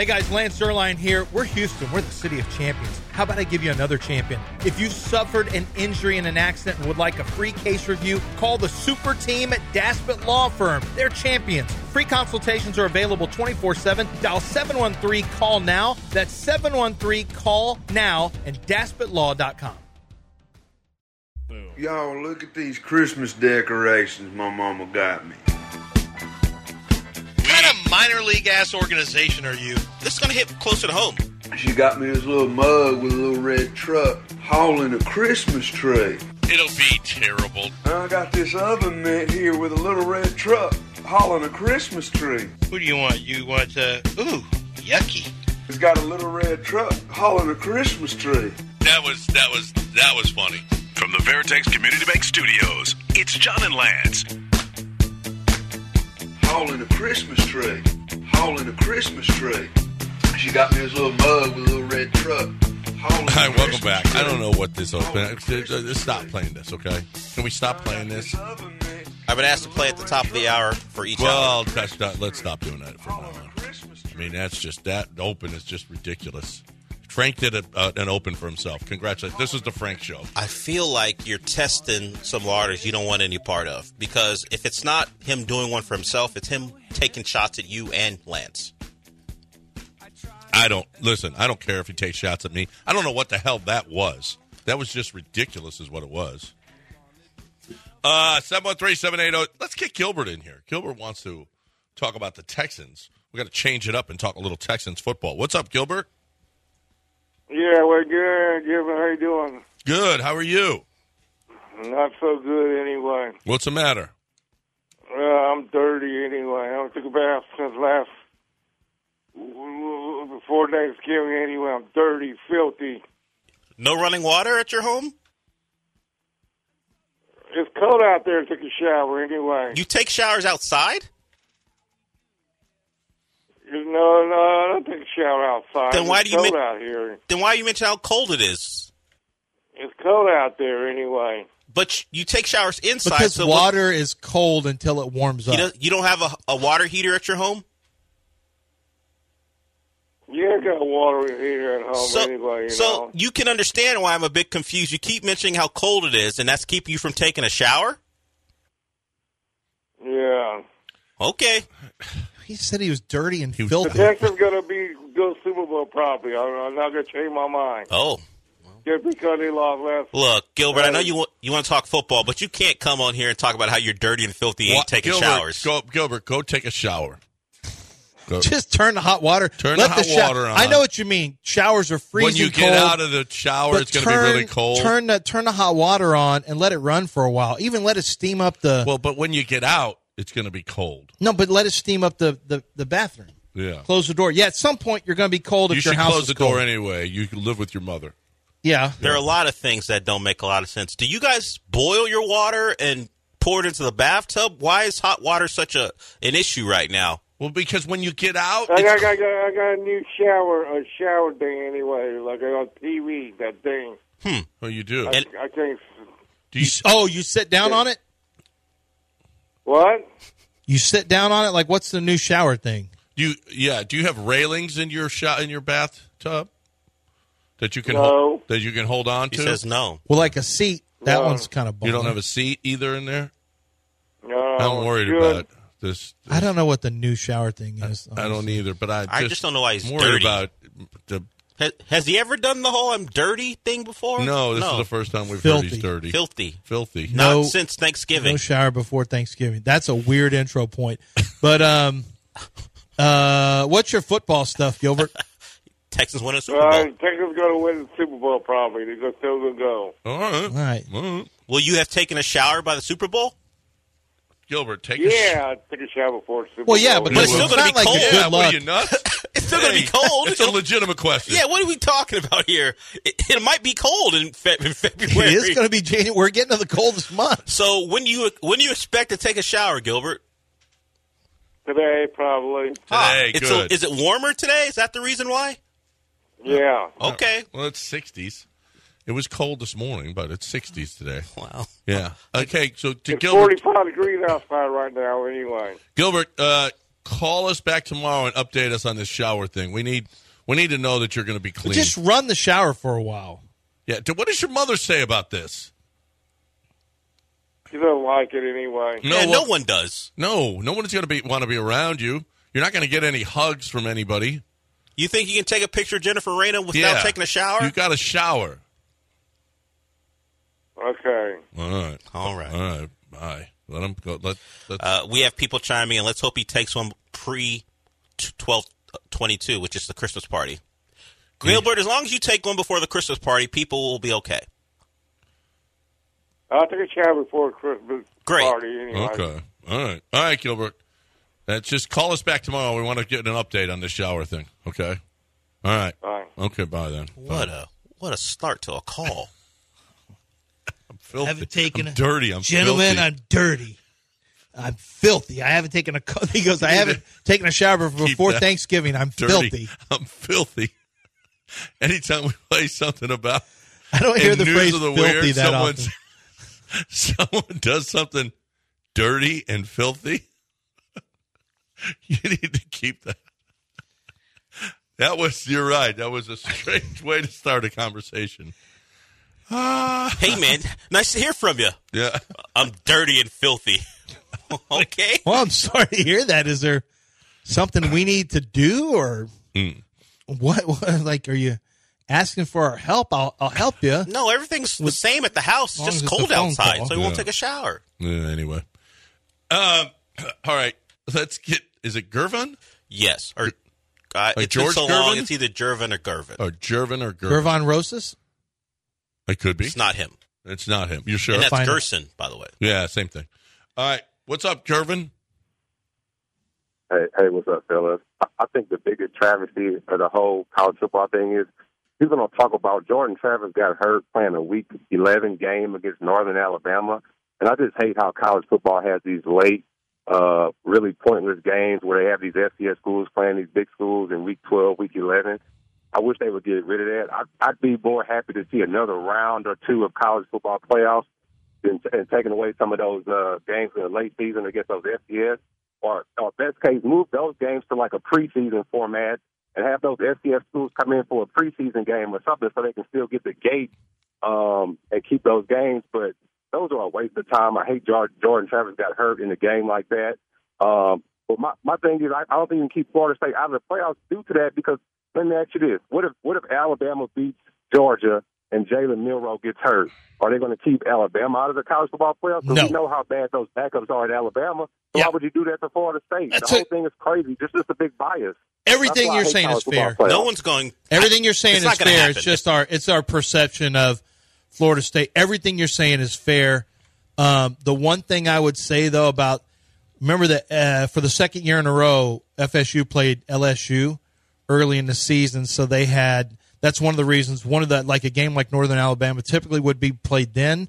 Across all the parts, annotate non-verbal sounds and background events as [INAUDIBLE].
Hey guys, Lance Zierlein here. We're Houston. We're the city of champions. How about I give you another champion? If you've suffered an injury in an accident and would like a free case review, call the super team at Daspit Law Firm. They're champions. Free consultations are available 24 7. Dial 713 Call Now. That's 713 Call Now and DaspitLaw.com. Y'all, look at these Christmas decorations my mama got me. What kind of minor league ass organization are you? This is going to hit closer to home. She got me this little mug with a little red truck hauling a Christmas tree. It'll be terrible. I got this oven mitt here with a little red truck hauling a Christmas tree. Who do you want? You want, uh, ooh, yucky. It's got a little red truck hauling a Christmas tree. That was, that was, that was funny. From the Veritex Community Bank Studios, it's John and Lance. Hauling a Christmas tree. Hauling a Christmas tree. She got me this little mug with a little red truck. Hauling Hi, welcome back. I don't know what this open. Hauling a Christmas Stop playing this, okay? Can we stop playing this? I've been asked to play at the top of the hour for each hour. Well, that's not, let's stop doing that from now on. a Christmas I mean, that's just that open is just ridiculous. Frank did a, uh, an open for himself. Congratulations. This is the Frank show. I feel like you're testing some waters you don't want any part of. Because if it's not him doing one for himself, it's him taking shots at you and Lance. I don't listen. I don't care if he takes shots at me. I don't know what the hell that was. That was just ridiculous, is what it was. Uh, seven one three seven eight zero. Let's get Gilbert in here. Gilbert wants to talk about the Texans. We got to change it up and talk a little Texans football. What's up, Gilbert? Yeah, we're good. Gilbert, how you doing? Good. How are you? Not so good anyway. What's the matter? Uh, I'm dirty anyway. I haven't took a bath since last before Thanksgiving anyway. I'm dirty, filthy. No running water at your home? It's cold out there to take a shower anyway. You take showers outside? No, no, I don't take a shower outside. Then why it's do you cold make- out here? Then why you mention how cold it is? It's cold out there anyway. But you take showers inside, Because so water is cold until it warms you up. don't, you don't have a, a water heater at your home? Yeah, I got a water heater at home so, anyway. You so know. you can understand why I'm a bit confused. You keep mentioning how cold it is, and that's keeping you from taking a shower. Yeah. Okay, He said he was dirty and He was- The. Texans gonna be go Super Bowl probably. I'm, I'm not gonna change my mind. Oh, Just because they lost last look, Gilbert. I know you want you want to talk football, but you can't come on here and talk about how you're dirty and filthy and Wa- ain't taking Gilbert, showers. Go, Gilbert, go take a shower. Go. [LAUGHS] Just turn the hot water. Turn Let the hot sho- water on. I know what you mean. Showers are freezing when you get cold, out of the shower, it's going to be really cold. Turn the turn the hot water on and let it run for a while. Even let it steam up the. well, but when you get out, it's going to be cold. no, but let it steam up the the, the bathroom. Yeah. Close the door. Yeah, at some point you're going to be cold You if your should house close is the door anyway. You can live with your mother. Yeah. There are a lot of things that don't make a lot of sense. Do you guys boil your water and pour it into the bathtub? Why is hot water such a an issue right now? Well, because when you get out, I got, it's- I got, I got a new shower, a shower thing anyway, like on TV, that thing. Hmm. Oh, you do. I, And- I can't. Do You, you, oh, you sit down on it. What? You sit down on it. Like what's the new shower thing? do you, yeah. Do you have railings in your shot in your bathtub that you can No. hold, that you can hold on He to? says no. Well, like a seat. That No. one's kind of. you don't have a seat either in there. No. I'm worried good. about this. I don't know what the new shower thing is. I don't either, but I just, I just don't know why he's I'm worried dirty. about the. Has, has he ever done the whole "I'm dirty" thing before? No, this no. is the first time we've heard he's Filthy. dirty, filthy. filthy. No. Not since Thanksgiving. No shower before Thanksgiving. That's a weird intro point. But um, [LAUGHS] uh, what's your football stuff, Gilbert? [LAUGHS] Texas win a Super Bowl. Uh, Texans going to win the Super Bowl probably. They're gonna- still going to go. All right, All right. All right. Will you have taken a shower by the Super Bowl? Gilbert, take a sh- Yeah, I took a shower before the Super Well, yeah, but But it's [LAUGHS] it's, still gonna be like cold. a Yeah, good what are you nuts? It's still going to be cold. It's a legitimate question. yeah, what are we talking about here? It, it might be cold in, Fe- in February. It is going to be January. We're getting to the coldest month. so when do you when do you expect to take a shower, Gilbert? Today, probably. Ah, today, it's good. A, is it warmer today? Is that the reason why? Yeah. Okay. Well, it's 60s. It was cold this morning, but it's 60s today. [LAUGHS] Wow. Yeah. Okay, so to It's Gilbert, 45 degrees outside right now anyway. Gilbert, uh, call us back tomorrow and update us on this shower thing. We need we need to know that you're going to be clean. Just run the shower for a while. yeah. What does your mother say about this? She doesn't like it anyway. No, yeah, no one does. No, no one's going to be want to be around you. You're not going to get any hugs from anybody. You think you can take a picture of Jennifer Reyna without yeah. taking a shower? You got a shower. Okay. All right. All right. All right. Bye. Let him go. Let. let Uh, we have people chiming in. Let's hope he takes one pre twelve twenty two, which is the Christmas party. Gilbert, as long as you take one before the Christmas party, people will be okay. I'll take a shower before Christmas Great. party anyway. okay. All right. All right, Gilbert. That's just call us back tomorrow. We want to get an update on this shower thing. Okay. All right. Bye. Okay. Bye then. What a what a start to a call. Filthy. haven't taken I'm a- dirty. I'm Gentlemen, filthy. I'm dirty. I'm filthy. I haven't taken a. [LAUGHS] He goes. I haven't taken a shower before Thanksgiving. I'm dirty. filthy. I'm filthy. [LAUGHS] Anytime we play something about I don't hear the phrase of the filthy weird, that often. [LAUGHS] someone does something dirty and filthy, you need to keep that. That was you're right. That was a strange way to start a conversation. [LAUGHS] hey man, nice to hear from you. Yeah. I'm dirty and filthy. [LAUGHS] okay. Well, I'm sorry to hear that. Is there something we need to do, or Hmm. what, what? Like, are you asking for our help? I'll, I'll help you. No, everything's the same at the house. It's just cold outside, call. so he won't Yeah. take a shower. Yeah, anyway. Um. [CLEARS THROAT] All right. Let's get. Is it Gervin Yes, or uh, it's George been so long. It's either Gervin or Gervin. or Gervin or Gervin? Gervon Rosas. It could be. It's not him, It's not him. You're sure? and that's Find out. Gerson, by the way. Yeah, same thing. All right. What's up, Gervin? Hey, hey, what's up, fellas? I, I think the biggest travesty of the whole college football thing is people don't talk about Jordan Travis got hurt playing a Week 11 game against Northern Alabama, and I just hate how college football has these late, uh, really pointless games where they have these FCS schools playing these big schools in Week 12, Week 11. I wish they would get rid of that. I'd, I'd be more happy to see another round or two of college football playoffs and, and taking away some of those uh, games in the late season against those FCS or, or best case, move those games to like a preseason format and have those FCS schools come in for a preseason game or something so they can still get the gate um, and keep those games. But those are a waste of time. I hate Jordan, Jordan Travis got hurt in a game like that. Um, but my, my thing is, I, I don't think you can keep Florida State out of the playoffs due to that because let me ask you this: What if what if Alabama beats Georgia and Jalen Milroe gets hurt? Are they going to keep Alabama out of the college football playoffs? 'Cause No. we know how bad those backups are at Alabama. So Yeah. why would you do that to Florida State? That's the whole it. thing is crazy. This is a big bias. Everything That's why I you're saying is fair. No one's going. Everything you're saying is fair. happen. It's just our it's our perception of Florida State. Everything you're saying is fair. Um, the one thing I would say though about remember that uh, for the second year in a row, FSU played LSU early in the season, so they had that's one of the reasons. One of the like a game like Northern Alabama typically would be played then,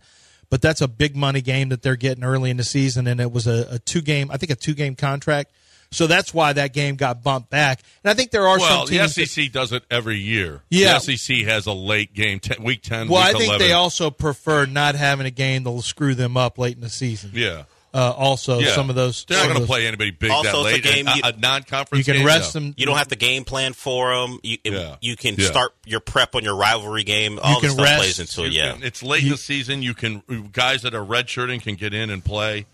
but that's a big money game that they're getting early in the season, and it was a, a two game, I think a two game contract. So that's why that game got bumped back. And I think there are Well, some the teams. that- SEC does it every year. Yeah. The SEC has a late game, ten, week 10, Well, I think 11. they also prefer not having a game that'll screw them up late in the season. Yeah. Uh, also, Yeah. some of those. They're not going to play anybody big Also, that it's a late. game a, you- a non-conference You can game, rest no. them. You don't have to game plan for them. You Yeah. you can Yeah. start your prep on your rivalry game. All can this stuff rest. plays into it. You Yeah. can- it's late in the season. You can guys that are redshirting can get in and play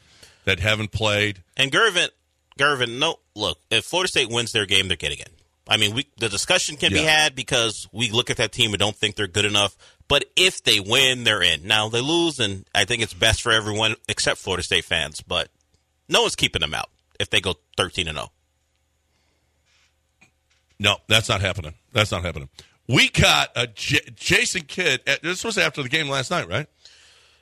that haven't played. And Gervin, Gervin, no, look, if Florida State wins their game, they're getting in. I mean, we, the discussion can be had because we look at that team and don't think they're good enough. But if they win, they're in. Now they lose, and I think it's best for everyone except Florida State fans. But no one's keeping them out if they go thirteen and oh. zero. No, that's not happening. That's not happening. We got a J- Jason Kidd. uh, This was after the game last night, right?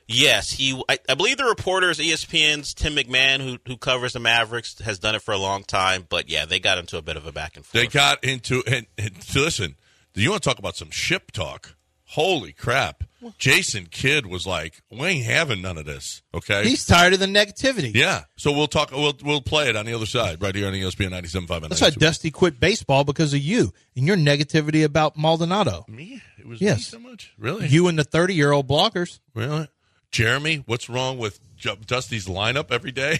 Yes, he. I, I believe the reporters, ESPN's Tim McMahon, who who covers the Mavericks, has done it for a long time. But yeah, they got into a bit of a back and forth. They got into and, and listen. Do you want to talk about some ship talk? Holy crap! Jason Kidd was like, "We ain't having none of this." Okay, He's tired of the negativity. yeah. So we'll talk. We'll we'll play it on the other side, right here on ESPN 97.5 and That's why Dusty quit baseball because of you and your negativity about Maldonado. Me? It was Yes. me so much. Really? You and the 30 year old blockers. really? Jeremy, what's wrong with Dusty's lineup every day?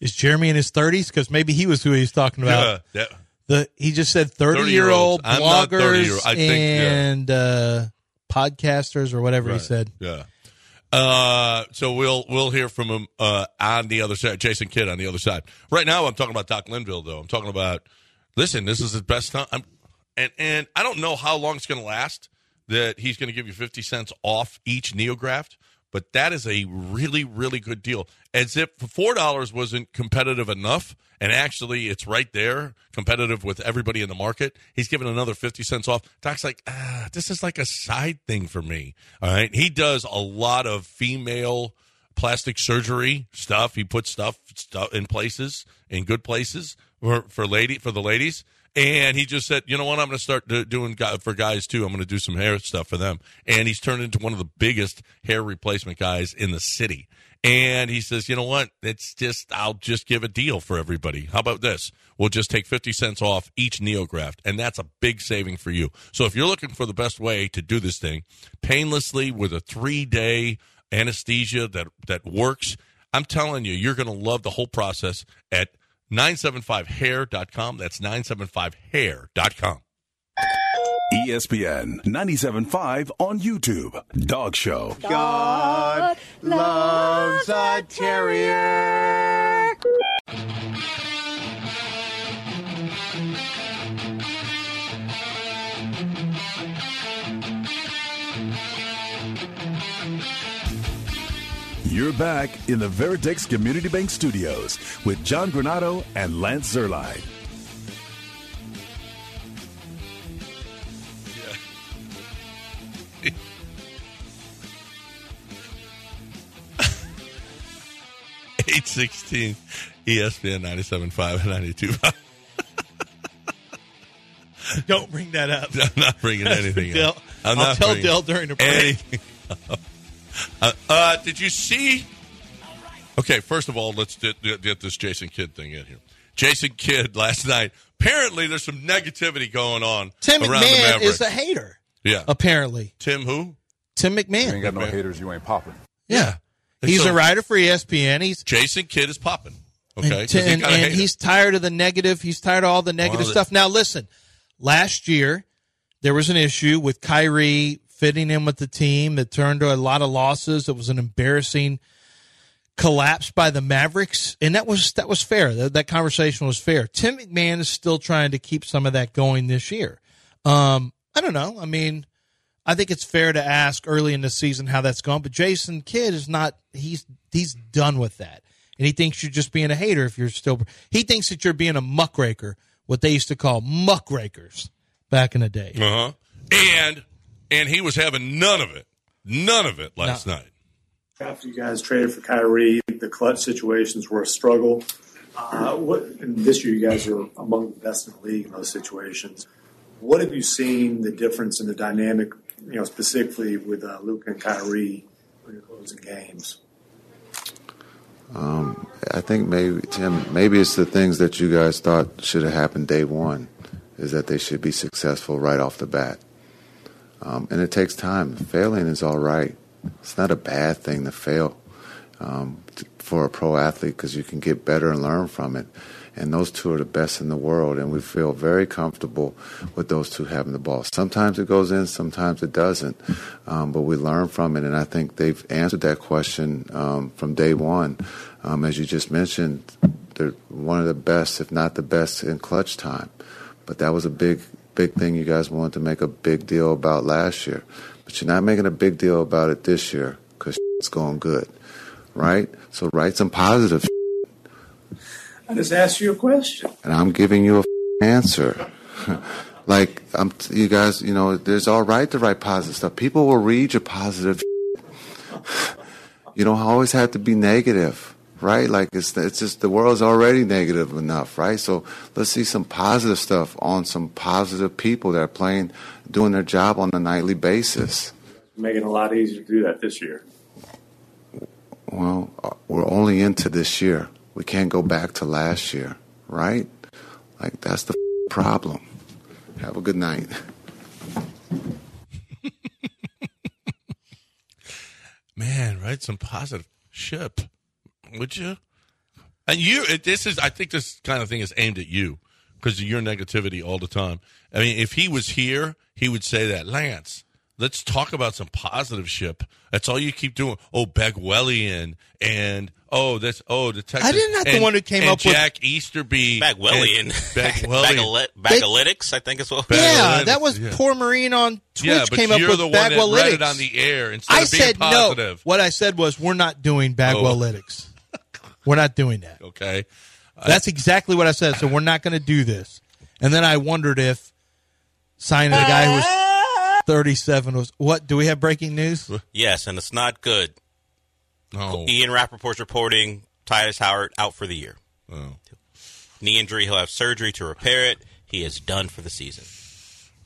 Is Jeremy in his thirties? Because maybe he was who he was talking about. Yeah, that- The he just said thirty year old 30-year-olds. I'm not 30 bloggers year- I think, yeah. and uh, podcasters or whatever he Right. said. Yeah. Uh, so we'll we'll hear from him uh, on the other side, Jason Kidd on the other side. Right now, I'm talking about Doc Linville, though. I'm talking about. Listen, this is the best time, I'm, and and I don't know how long it's going to last. That he's going to give you 50 cents off each Neograft, but that is a really really good deal. As if four dollars wasn't competitive enough, and actually it's right there, competitive with everybody in the market. He's giving another 50 cents off. Doc's like, ah, this is like a side thing for me. All right. He does a lot of female plastic surgery stuff. He puts stuff, stuff in places, in good places for, for lady, for the ladies. And he just said, you know what? I'm going to start doing for guys too. I'm going to do some hair stuff for them. And he's turned into one of the biggest hair replacement guys in the city. And he says, you know what? It's just, I'll just give a deal for everybody. How about this? We'll just take 50 cents off each Neograft. And that's a big saving for you. So if you're looking for the best way to do this thing painlessly with a three day anesthesia that, that works, I'm telling you, you're going to love the whole process at 975hair.com. That's 975hair.com. ESPN 97.5 on YouTube. Dog Show. God loves a terrier. You're back in the Veritex Community Bank Studios with John Granato and Lance Zierlein. Yeah. [LAUGHS] Eight sixteen, ESPN 97.5 and 92.5. Don't bring that up. [LAUGHS] I'm not bringing anything Dell- [LAUGHS] up. I'm I'll tell bringing Dell during the break. Anything up. Uh, uh, did you see? Okay, first of all, let's get, get get this Jason Kidd thing in here. Jason Kidd [LAUGHS] last night. Apparently, there's some negativity going on. Tim around the McMahon Mavericks. is a hater. yeah. apparently. Tim who? Tim McMahon. You ain't got no haters, you ain't popping. Yeah. And He's so a writer for ESPN. He's Jason Kidd is popping. Okay, and, 'Cause he and, kinda and he's tired of the negative. He's tired of all the negative Well, stuff. Now, listen, last year there was an issue with Kyrie fitting in with the team that turned to a lot of losses. It was an embarrassing collapse by the Mavericks, and that was that was fair. That, that conversation was fair. Tim McMahon is still trying to keep some of that going this year. Um, I don't know. I mean, I think it's fair to ask early in the season how that's gone, but Jason Kidd is not. He's he's done with that, and he thinks you're just being a hater if you're still. He thinks that you're being a muckraker, what they used to call muckrakers back in the day. Uh huh. And and he was having none of it, none of it last night. After you guys traded for Kyrie, the clutch situations were a struggle. Uh, what, and this year, you guys are among the best in the league in those situations. What have you seen the difference in the dynamic, you know, specifically with uh, Luke and Kyrie when you're closing games? Um, I think maybe Tim, maybe it's the things that you guys thought should have happened day one, is that they should be successful right off the bat. Um, and it takes time. Failing is all right. It's not a bad thing to fail um, for a pro athlete because you can get better and learn from it. And those two are the best in the world, and we feel very comfortable with those two having the ball. Sometimes it goes in, sometimes it doesn't, um, but we learn from it. And I think they've answered that question um, from day one. Um, as you just mentioned, they're one of the best, if not the best, in clutch time. But that was a big, big thing you guys wanted to make a big deal about last year. But you're not making a big deal about it this year because [LAUGHS] it's going good, right? So write some positive [LAUGHS] I just asked you a question. and I'm giving you a [LAUGHS] answer. like I'm, you guys, you know, there's all right to write positive stuff. People will read your positive. you don't always have to be negative, right? Like it's it's just the world's already negative enough, right? So let's see some positive stuff on some positive people that are playing, doing their job on a nightly basis. Making it a lot easier to do that this year. Well, uh, we're only into this year. We can't go back to last year, right? Like that's the problem. Have a good night. [LAUGHS] Man, write some positive ship, would you? And you, this is, I think this kind of thing is aimed at you because of your negativity all the time. I mean, if he was here, he would say that, Lance, let's talk about some positive ship. That's all you keep doing. Oh, Bagwellian and oh, that's oh the Texas. I did not the one who came and up with- Jack Easterby, Bagwellian. and Bagwellian. [LAUGHS] Bagalytics, I think is what. Bag- yeah, Bagalytics, that was yeah. poor Marine on Twitch yeah, but came up you're with the one that read it on the air instead I of being said positive. no. What I said was we're not doing oh. Bagwellytics. We're not doing that. Okay. That's exactly what I said. So we're not going to do this. And then I wondered if signing a guy who was 37 was what? Do we have breaking news? Yes, and it's not good. No. Ian Rapoport's reporting Tytus Howard out for the year. Oh. Knee injury. He'll have surgery to repair it. He is done for the season.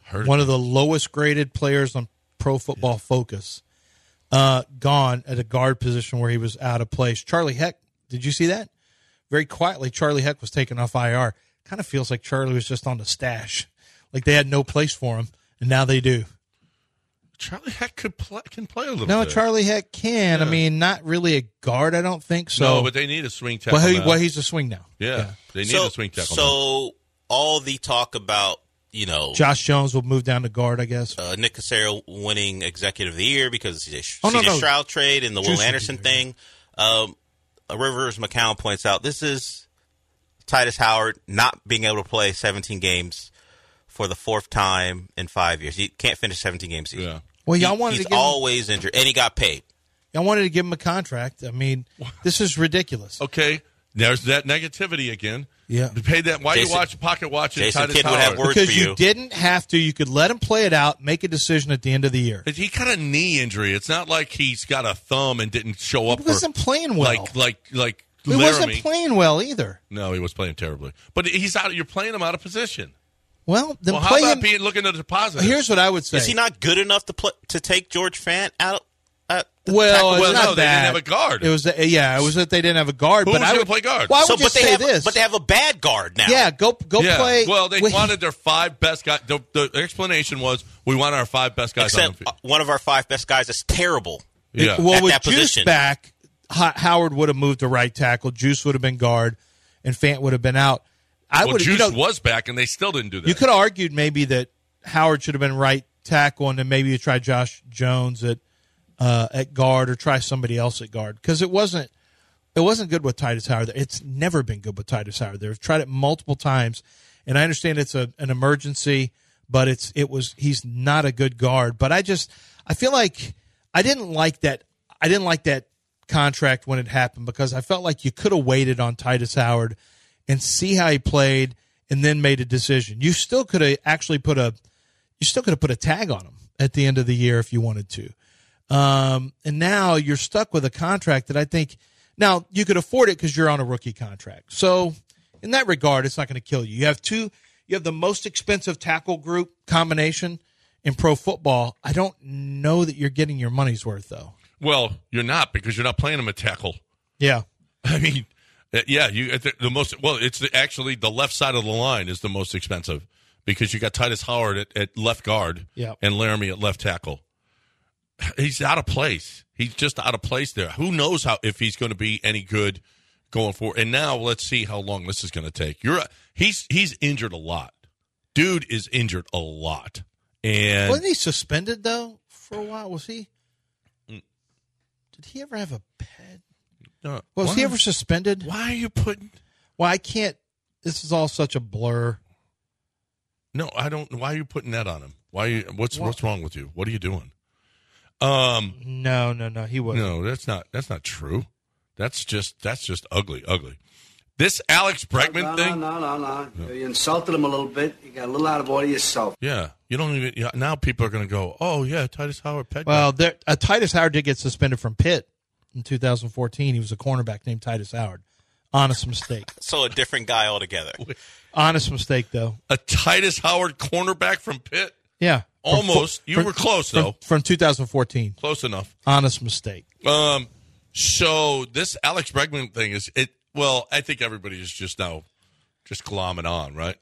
Heard One of the lowest graded players on Pro Football Focus, uh, gone at a guard position where he was out of place. Charlie Heck, did you see that? Very quietly, Charlie Heck was taken off IR. Kind of feels like Charlie was just on the stash, like they had no place for him, and now they do. Charlie Heck could play, can play a little No, bit. Charlie Heck can. I mean, not really a guard, I don't think so. no, but they need a swing tackle. well, he, well, he's a swing now. yeah, they need so, a swing tackle. now. So all the talk about you know Josh Jones will move down to guard, I guess. uh, Nick Caserio winning Executive of the Year because he's a Oh, no, CJ no. Stroud trade and the Juice Will Anderson there, thing. Um, Rivers McCown points out this is Tytus Howard not being able to play 17 games for the fourth time in five years. He can't finish 17 games. Season. yeah. Well, y'all He- wanted he's to give him, always injured, and he got paid. y'all wanted to give him a contract. I mean, this is ridiculous. Okay, there's that negativity again. Yeah. You paid that. Why do you watch pocket watching Jason Tytus Kidd would have Howard? words because for you you. didn't have to. You could let him play it out, make a decision at the end of the year. He got a knee injury. It's not like he's got a thumb and didn't show up. He wasn't for, playing well. Like like like he wasn't playing well either. No, he was playing terribly. But he's out. You're playing him out of position. Well, then Well, how play about him. being looking at the positive? Here's what I would say. Is he not good enough to play, to take George Fant out? At well, tackle? Well, not no, they didn't have a guard. It was that- yeah, it was that they didn't have a guard. Who but was I gonna would play guard? Well, I would so, just but they say have, this. but they have a bad guard now. yeah, go go yeah. play. Well, they well, wanted their five best guys. The, the explanation was we want our five best guys on the except field. uh, one of our five best guys is terrible. Yeah. Well, at with that Juice position. back, Ho- Howard would have moved to right tackle. Juice would have been guard, and Fant would have been out. I well, would. Juice You, know, was back, and they still didn't do that. you could have argued maybe that Howard should have been right tackle, and then maybe you try Josh Jones at uh, at guard, or try somebody else at guard because it wasn't it wasn't good with Tytus Howard. It's never been good with Tytus Howard. They've tried it multiple times, and I understand it's a, an emergency, but it's it was he's not a good guard. But I just I feel like I didn't like that. I didn't like that contract when it happened because I felt like you could have waited on Tytus Howard and see how he played and then made a decision. You still could have actually put a you still could have put a tag on him at the end of the year if you wanted to. Um, and now you're stuck with a contract that I think now you could afford it because you're on a rookie contract. So in that regard, it's not going to kill you. You have two, you have the most expensive tackle group combination in pro football. I don't know that you're getting your money's worth though. well, you're not because you're not playing him a tackle. Yeah. [LAUGHS] I mean, uh, yeah, you the, the most well. It's the, actually the left side of the line is the most expensive because you got Tytus Howard at, at left guard Yeah. and Laremy at left tackle. He's out of place. He's just out of place there. Who knows how if he's going to be any good going forward? And now let's see how long this is going to take. You're he's he's injured a lot. Dude is injured a lot, and Wasn't he suspended though for a while? Was he? Mm. Did he ever have a ped? uh, Was he ever suspended? Why are you putting? Well, I can't. This is all such a blur. No, I don't. Why are you putting that on him? Why? Are you, what's what's wrong with you? What are you doing? Um, No, no, no. He wasn't. no, that's not that's not true. That's just that's just ugly, ugly. This Alex Bregman no, thing. No, no, no, no. You insulted him a little bit. You got a little out of order yourself. Yeah, you don't even. Yeah, now people are going to go. Oh yeah, Titus Howard. Pet Well, there, uh, Titus Howard did get suspended from Pitt in 2014. He was a cornerback named Titus Howard. Honest mistake. [LAUGHS] So a different guy altogether. Honest mistake, though. a Titus Howard cornerback from Pitt. Yeah. From Almost. You were close, from- though. From 2014. Close enough. Honest mistake. Um, so this Alex Bregman thing is it. Well, I think everybody is just now just glomming on, right?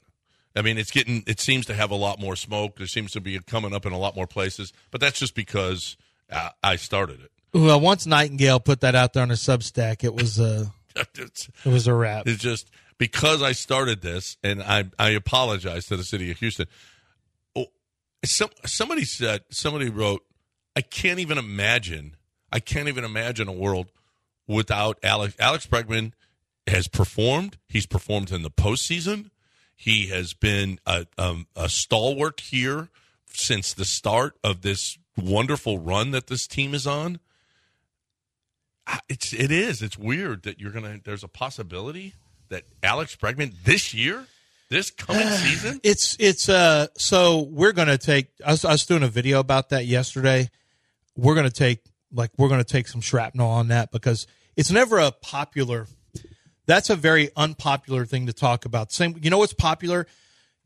I mean, it's getting. It seems to have a lot more smoke. There seems to be coming up in a lot more places, but that's just because uh, I started it. Well, once Nightingale put that out there on her Substack, it was a [LAUGHS] It was a wrap. it's just because I started this, and I I apologize to the city of Houston. Some somebody said somebody wrote, I can't even imagine. I can't even imagine a world without Alex. Alex Bregman has performed. He's performed in the postseason. He has been a, um, a stalwart here since the start of this wonderful run that this team is on. It's it is. It's weird that you're gonna. There's a possibility that Alex Bregman this year, this coming [SIGHS] season. It's it's uh so we're gonna take I was, I was doing a video about that yesterday. We're gonna take like we're gonna take some shrapnel on that because it's never a popular that's a very unpopular thing to talk about. Same you know what's popular?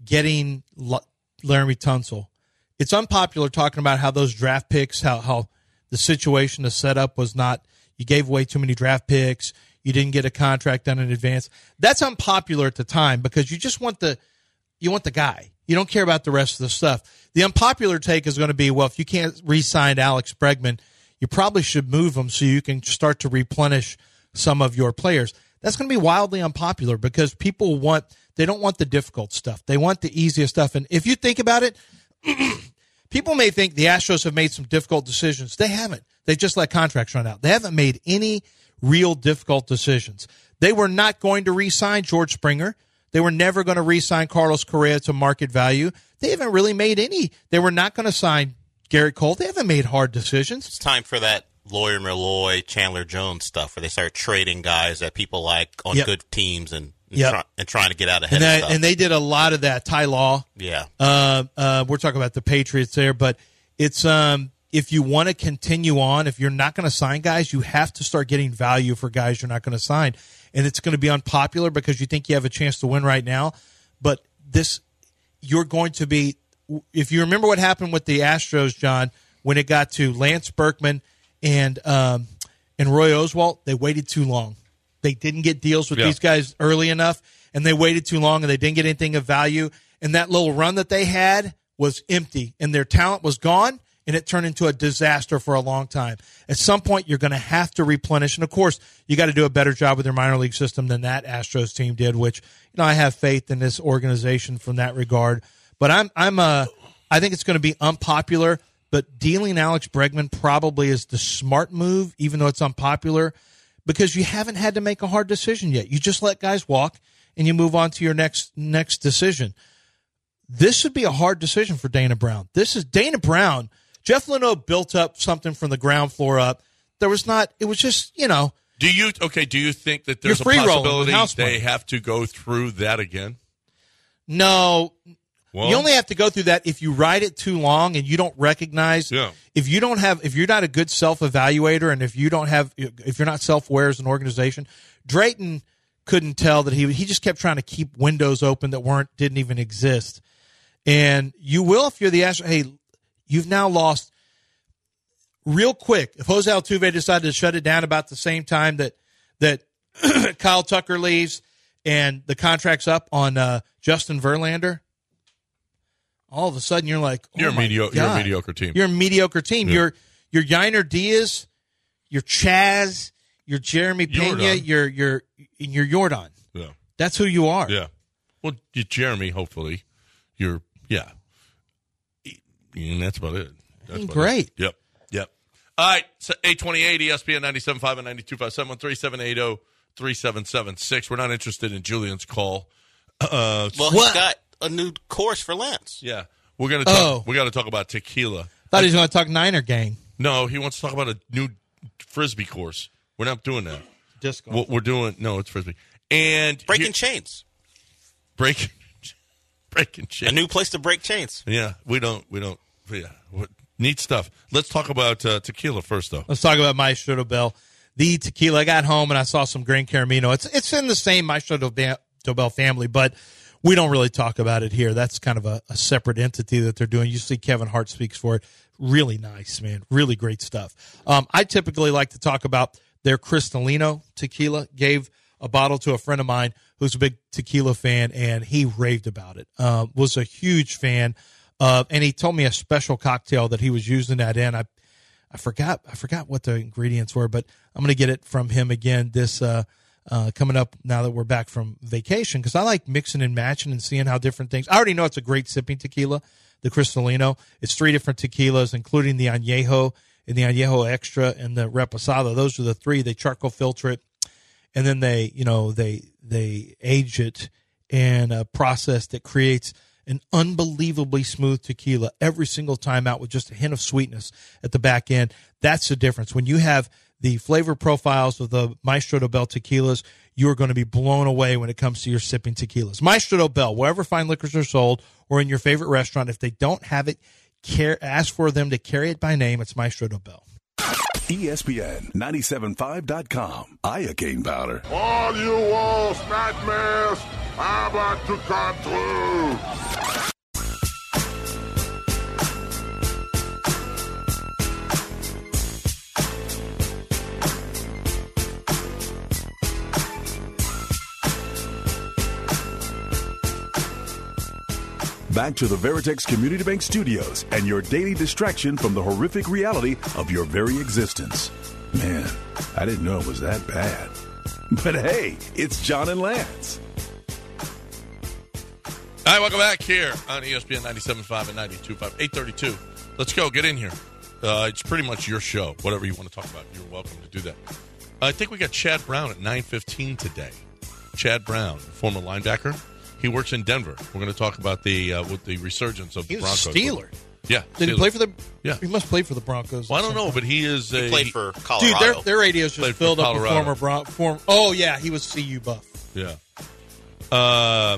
Getting L- Laremy Tunsil. It's unpopular talking about how those draft picks, how how the situation, the setup was not you gave away too many draft picks, you didn't get a contract done in advance. That's unpopular at the time because you just want the you want the guy. You don't care about the rest of the stuff. The unpopular take is going to be, well, if you can't re-sign Alex Bregman, you probably should move him so you can start to replenish some of your players. That's going to be wildly unpopular because people want they don't want the difficult stuff. They want the easiest stuff. And if you think about it, [CLEARS THROAT] people may think the Astros have made some difficult decisions. They haven't. They just let contracts run out. They haven't made any real difficult decisions. They were not going to re-sign George Springer. They were never going to re-sign Carlos Correa to market value. They haven't really made any. They were not going to sign Gerrit Cole. They haven't made hard decisions. It's time for that Lawyer Milloy, Chandler Jones stuff where they start trading guys that people like on Yep. good teams and and, Yep. try, and trying to get out ahead And, of that, and they did a lot of that. Ty Law. yeah. Uh, uh, we're talking about the Patriots there, but it's um, if you want to continue on, if you're not going to sign guys, you have to start getting value for guys you're not going to sign, and it's going to be unpopular because you think you have a chance to win right now, but this you're going to be. If you remember what happened with the Astros, John, when it got to Lance Berkman and um, and Roy Oswalt, they waited too long. They didn't get deals with Yeah. these guys early enough, and they waited too long, and they didn't get anything of value. And that little run that they had was empty, and their talent was gone, and it turned into a disaster for a long time. At some point, you're going to have to replenish, and of course, you got to do a better job with your minor league system than that Astros team did. Which you know, I have faith in this organization from that regard. But I'm I'm uh I think it's going to be unpopular. But dealing Alex Bregman probably is the smart move, even though it's unpopular because you haven't had to make a hard decision yet. You just let guys walk and you move on to your next next decision. This should be a hard decision for Dana Brown. This is Dana Brown. Jeff Luhnow built up something from the ground floor up. There was not. It was just you know. Do you okay? Do you think that there's a possibility they have to go through that again? No, Well, you only have to go through that if you ride it too long and you don't recognize. Yeah. If you don't have, if you're not a good self evaluator, and if you don't have, if you're not self aware as an organization, Drayton couldn't tell that he he just kept trying to keep windows open that weren't didn't even exist. And you will if you're the Astros. Hey, you've now lost real quick. If Jose Altuve decided to shut it down about the same time that that [CLEARS THROAT] Kyle Tucker leaves and the contract's up on uh, Justin Verlander, all of a sudden you're like, oh You're a my medio- you're a mediocre team. You're a mediocre team. Yeah. You're you're Yainer Diaz, you're Chaz, you're Jeremy Pena, Jordan. you're you're you're Jordan. Yeah. That's who you are. Yeah. Well, Jeremy, hopefully, you're yeah. And that's about it. That's about Great. it. Yep. Yep. All right. So 828 ESPN 97.5 and 92.5 713 3776. We're not interested in Julian's call. Uh, Well, he's got a new course for Lance. yeah. We're gonna talk, Oh. we got to talk about tequila. Thought he was going to talk Niner gang. No, he wants to talk about a new frisbee course. We're not doing that. Disc. What we're doing, no, it's frisbee. And Breaking here- chains. Breaking, breaking A new place to break chains. Yeah, we don't, we don't. Yeah, what, neat stuff. Let's talk about uh, tequila first, though. Let's talk about Maestro Dobel. The tequila. I got home and I saw some Gran Coramino. It's it's in the same Maestro Dobel family, but we don't really talk about it here. That's kind of a, a separate entity that they're doing. You see Kevin Hart speaks for it. Really nice, man. Really great stuff. Um, I typically like to talk about their Cristalino tequila. Gave a bottle to a friend of mine who's a big tequila fan, and he raved about it. Um, was a huge fan. Uh, and he told me a special cocktail that he was using that in. I I forgot I forgot what the ingredients were, but I'm to get it from him again. This uh, uh, coming up now that we're back from vacation because I like mixing and matching and seeing how different things. I already know it's a great sipping tequila, the Cristalino. It's three different tequilas, including the Añejo and the Añejo Extra and the Reposado. Those are the three. They charcoal filter it, and then they, you know, they they age it in a process that creates an unbelievably smooth tequila every single time out with just a hint of sweetness at the back end. That's the difference. When you have the flavor profiles of the Maestro Dobel tequilas, you are going to be blown away when it comes to your sipping tequilas. Maestro Dobel, wherever fine liquors are sold or in your favorite restaurant, if they don't have it, care, ask for them to carry it by name. It's Maestro Dobel. E ESPN 975.com. Iocane powder. All you worst nightmares are about to come true. Back to the Veritex Community Bank Studios and your daily distraction from the horrific reality of your very existence. Man, I didn't know it was that bad. [LAUGHS] But hey, it's John and Lance. All right, welcome back here on ESPN 97.5 and 92.5, 832. Let's go. Get in here. Uh, it's pretty much your show. Whatever you want to talk about, you're welcome to do that. I think we got Chad Brown at 9.15 today. Chad Brown, former linebacker. He works in Denver. We're going to talk about the uh, with the resurgence of He the was a Broncos. Steeler. Yeah. Did he play for the? Yeah. he must play for the Broncos. Well, I don't know, but he is. He a, played for Dude, their, their radio's Played just for filled up with former Bron- form. Oh yeah, he was CU buff. Yeah. Uh,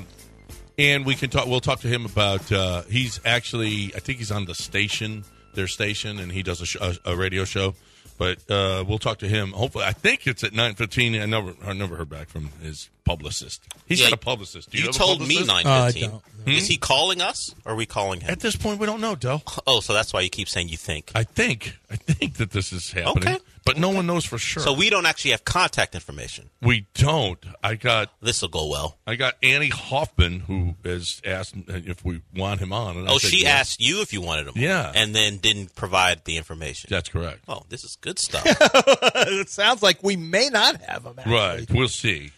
and we can talk. We'll talk to him about. Uh, he's actually, I think he's on the station, their station, and he does a, sh- a, a radio show. But uh, we'll talk to him. Hopefully, I think it's at nine fifteen. I never, I never heard back from his publicist. He's Yeah, got a publicist. Do you, you have a told me publicist? nine Uh, I fifteen. Is he calling us? Or are we calling him? At this point, we don't know, Dell. Oh, so that's why you keep saying you think. I think, I think that this is happening, Okay. but no one knows for sure. So we don't actually have contact information. we don't. I got This will go well. I got Annie Hoffman who has asked if we want him on. And Oh, she yes. asked you if you wanted him. on, Yeah. and then didn't provide the information. That's correct. Oh, this is good stuff. [LAUGHS] it sounds like we may not have him. Actually. Right. We'll see.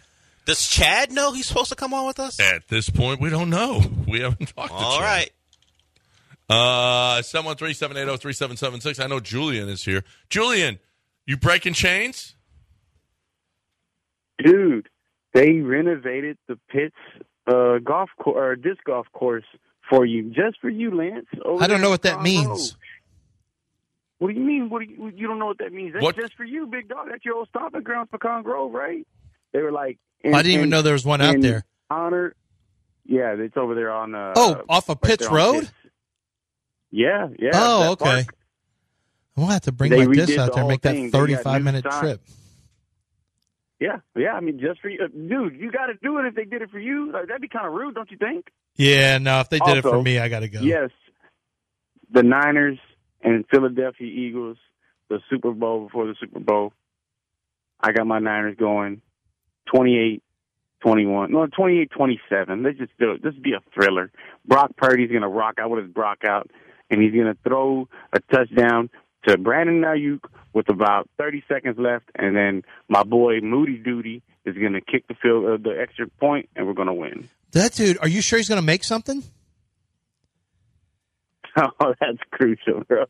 Does Chad know he's supposed to come on with us? At this point, we don't know. [LAUGHS] We haven't talked to All Chad. right. Uh, 713-780-3776. I know Julian is here. Julian, you breaking chains? Dude, they renovated the Pitts uh, golf course or disc golf course for you, just for you, Lance. I don't know what that means. Road. What do you mean? What do you, you don't know what that means? That's What- just for you, big dog. That's your old stomping grounds, Pecan Grove, right? They were like, I didn't even know there was one out there. Honor, yeah, it's over there on. Uh, Oh, off of Pitts Road? Pitts. Yeah, yeah. oh, that okay. park. We'll have to bring They my disc out the there and make that thing. Got thirty-five minute signs. trip. Yeah, yeah. I mean, just for you, uh, dude. You got to do it if they did it for you. Like, that'd be kind of rude, don't you think? Yeah, no. If they did it for me, I got to go. Yes, the Niners and Philadelphia Eagles, the Super Bowl before the Super Bowl. I got my Niners going 28 21. No, 28 27. Let's just do it. This would be a thriller. Brock Purdy's going to rock out with his Brock out, and he's going to throw a touchdown to Brandon Aiyuk with about 30 seconds left, and then my boy Moody Duty is going to kick the field uh, the extra point, and we're going to win. That dude, are you sure he's going to make something? [LAUGHS] Oh, that's crucial, bro.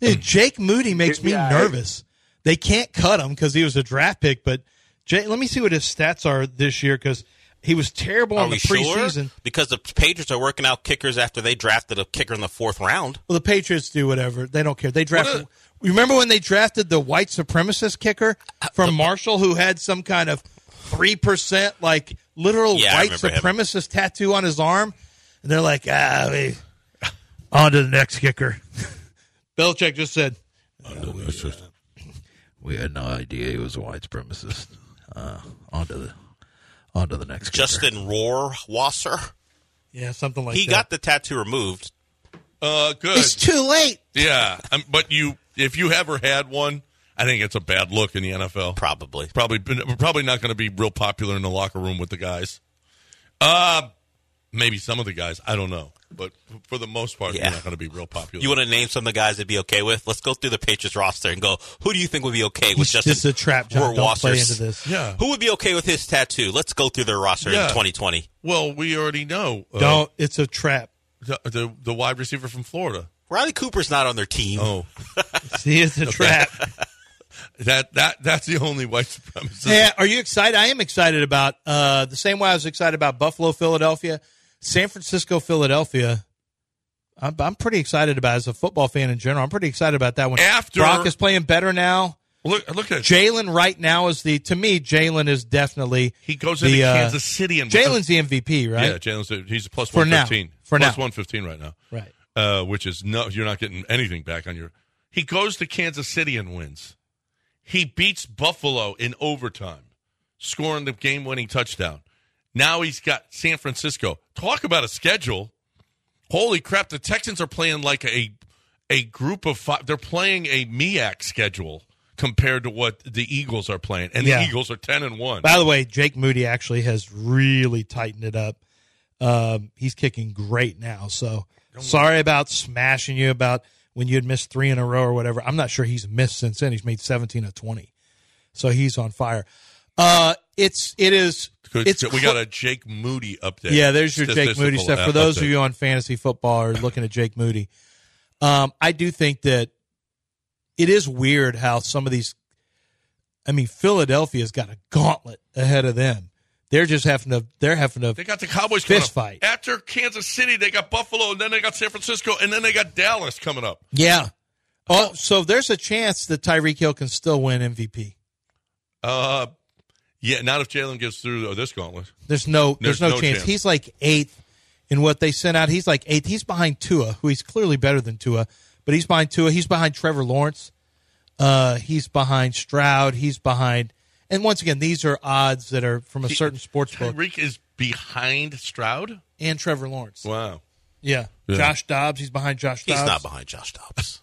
Dude, Jake Moody makes me nervous. They can't cut him because he was a draft pick, but Jay, let me see what his stats are this year because he was terrible Are in the we sure? preseason. Because the Patriots are working out kickers after they drafted a kicker in the fourth round. Well, the Patriots do whatever. They don't care. They drafted. Remember when they drafted the white supremacist kicker from Marshall who had some kind of 3% like literal Yeah, white remember him. supremacist tattoo on his arm? And they're like, ah, we, [LAUGHS] on to the next kicker. [LAUGHS] Belichick just said, we had no idea he was a white supremacist. Uh, on to the, on to the next kicker. Justin Rohrwasser. Yeah, something like that. he that. got the tattoo removed. Uh, good. It's too late. Yeah, um, but you, if you ever had one, I think it's a bad look in the NFL. Probably, probably, probably not going to be real popular in the locker room with the guys. Uh maybe some of the guys. I don't know. But for the most part, Yeah. you're not going to be real popular. You want to name some of the guys that'd be okay with? Let's go through the Patriots roster and go. Who do you think would be okay with He's- Justin? this a trap, John. Don't play into this. Yeah. Who would be okay with his tattoo? Let's go through their roster Yeah. in 2020. Well, we already know. uh, Don't. It's a trap. the, the the wide receiver from Florida. Riley Cooper's not on their team. Oh, [LAUGHS] See, it's a trap. [LAUGHS] that that that's the only white supremacist. Yeah, are you excited? I am excited about uh, the same way I was excited about Buffalo, Philadelphia, San Francisco, Philadelphia. I'm, I'm pretty excited about as a football fan in general. I'm pretty excited about that one. After- Brock is playing better now. Look look at Jalen right now is the to me. Jalen is definitely he goes the, into uh, Kansas City and Jalen's the MVP, right? Yeah, Jalen's he's a plus For one now. fifteen. Now. one fifteen right now. Right. Uh, which is no, you're not getting anything back on your. He goes to Kansas City and wins. He beats Buffalo in overtime, scoring the game-winning touchdown. Now he's got San Francisco. Talk about a schedule. Holy crap! The Texans are playing like a a group of five. They're playing a MEAC schedule compared to what the Eagles are playing, and Yeah. the Eagles are ten and one. By the way, Jake Moody actually has really tightened it up. Um, he's kicking great now. So sorry about smashing you about when you had missed three in a row or whatever. I'm not sure he's missed since then. He's made 17 of 20. So he's on fire. Uh, it's, it is, Good. it's, we got a Jake Moody update. yeah, there's your Jake Moody stuff. For those of you on fantasy football or looking at Jake Moody, um, I do think that it is weird how some of these. I mean, Philadelphia's got a gauntlet ahead of them. They're just having to. They're having to. They got the Cowboys fist fight. After Kansas City, they got Buffalo, and then they got San Francisco, and then they got Dallas coming up. Yeah. Oh, so there's a chance that Tyreek Hill can still win MVP. Uh, yeah, not if Jalen gets through this gauntlet. There's no. There's, There's no, no chance. chance. He's like eighth in what they sent out. He's like eighth. He's behind Tua, who he's clearly better than Tua, but he's behind Tua. He's behind Trevor Lawrence. Uh, he's behind Stroud. He's behind. And once again, these are odds that are from a certain sports book. Tyreek is behind Stroud. And Trevor Lawrence. Wow. Yeah. Yeah. Josh Dobbs. He's behind Josh Dobbs. He's not behind Josh Dobbs.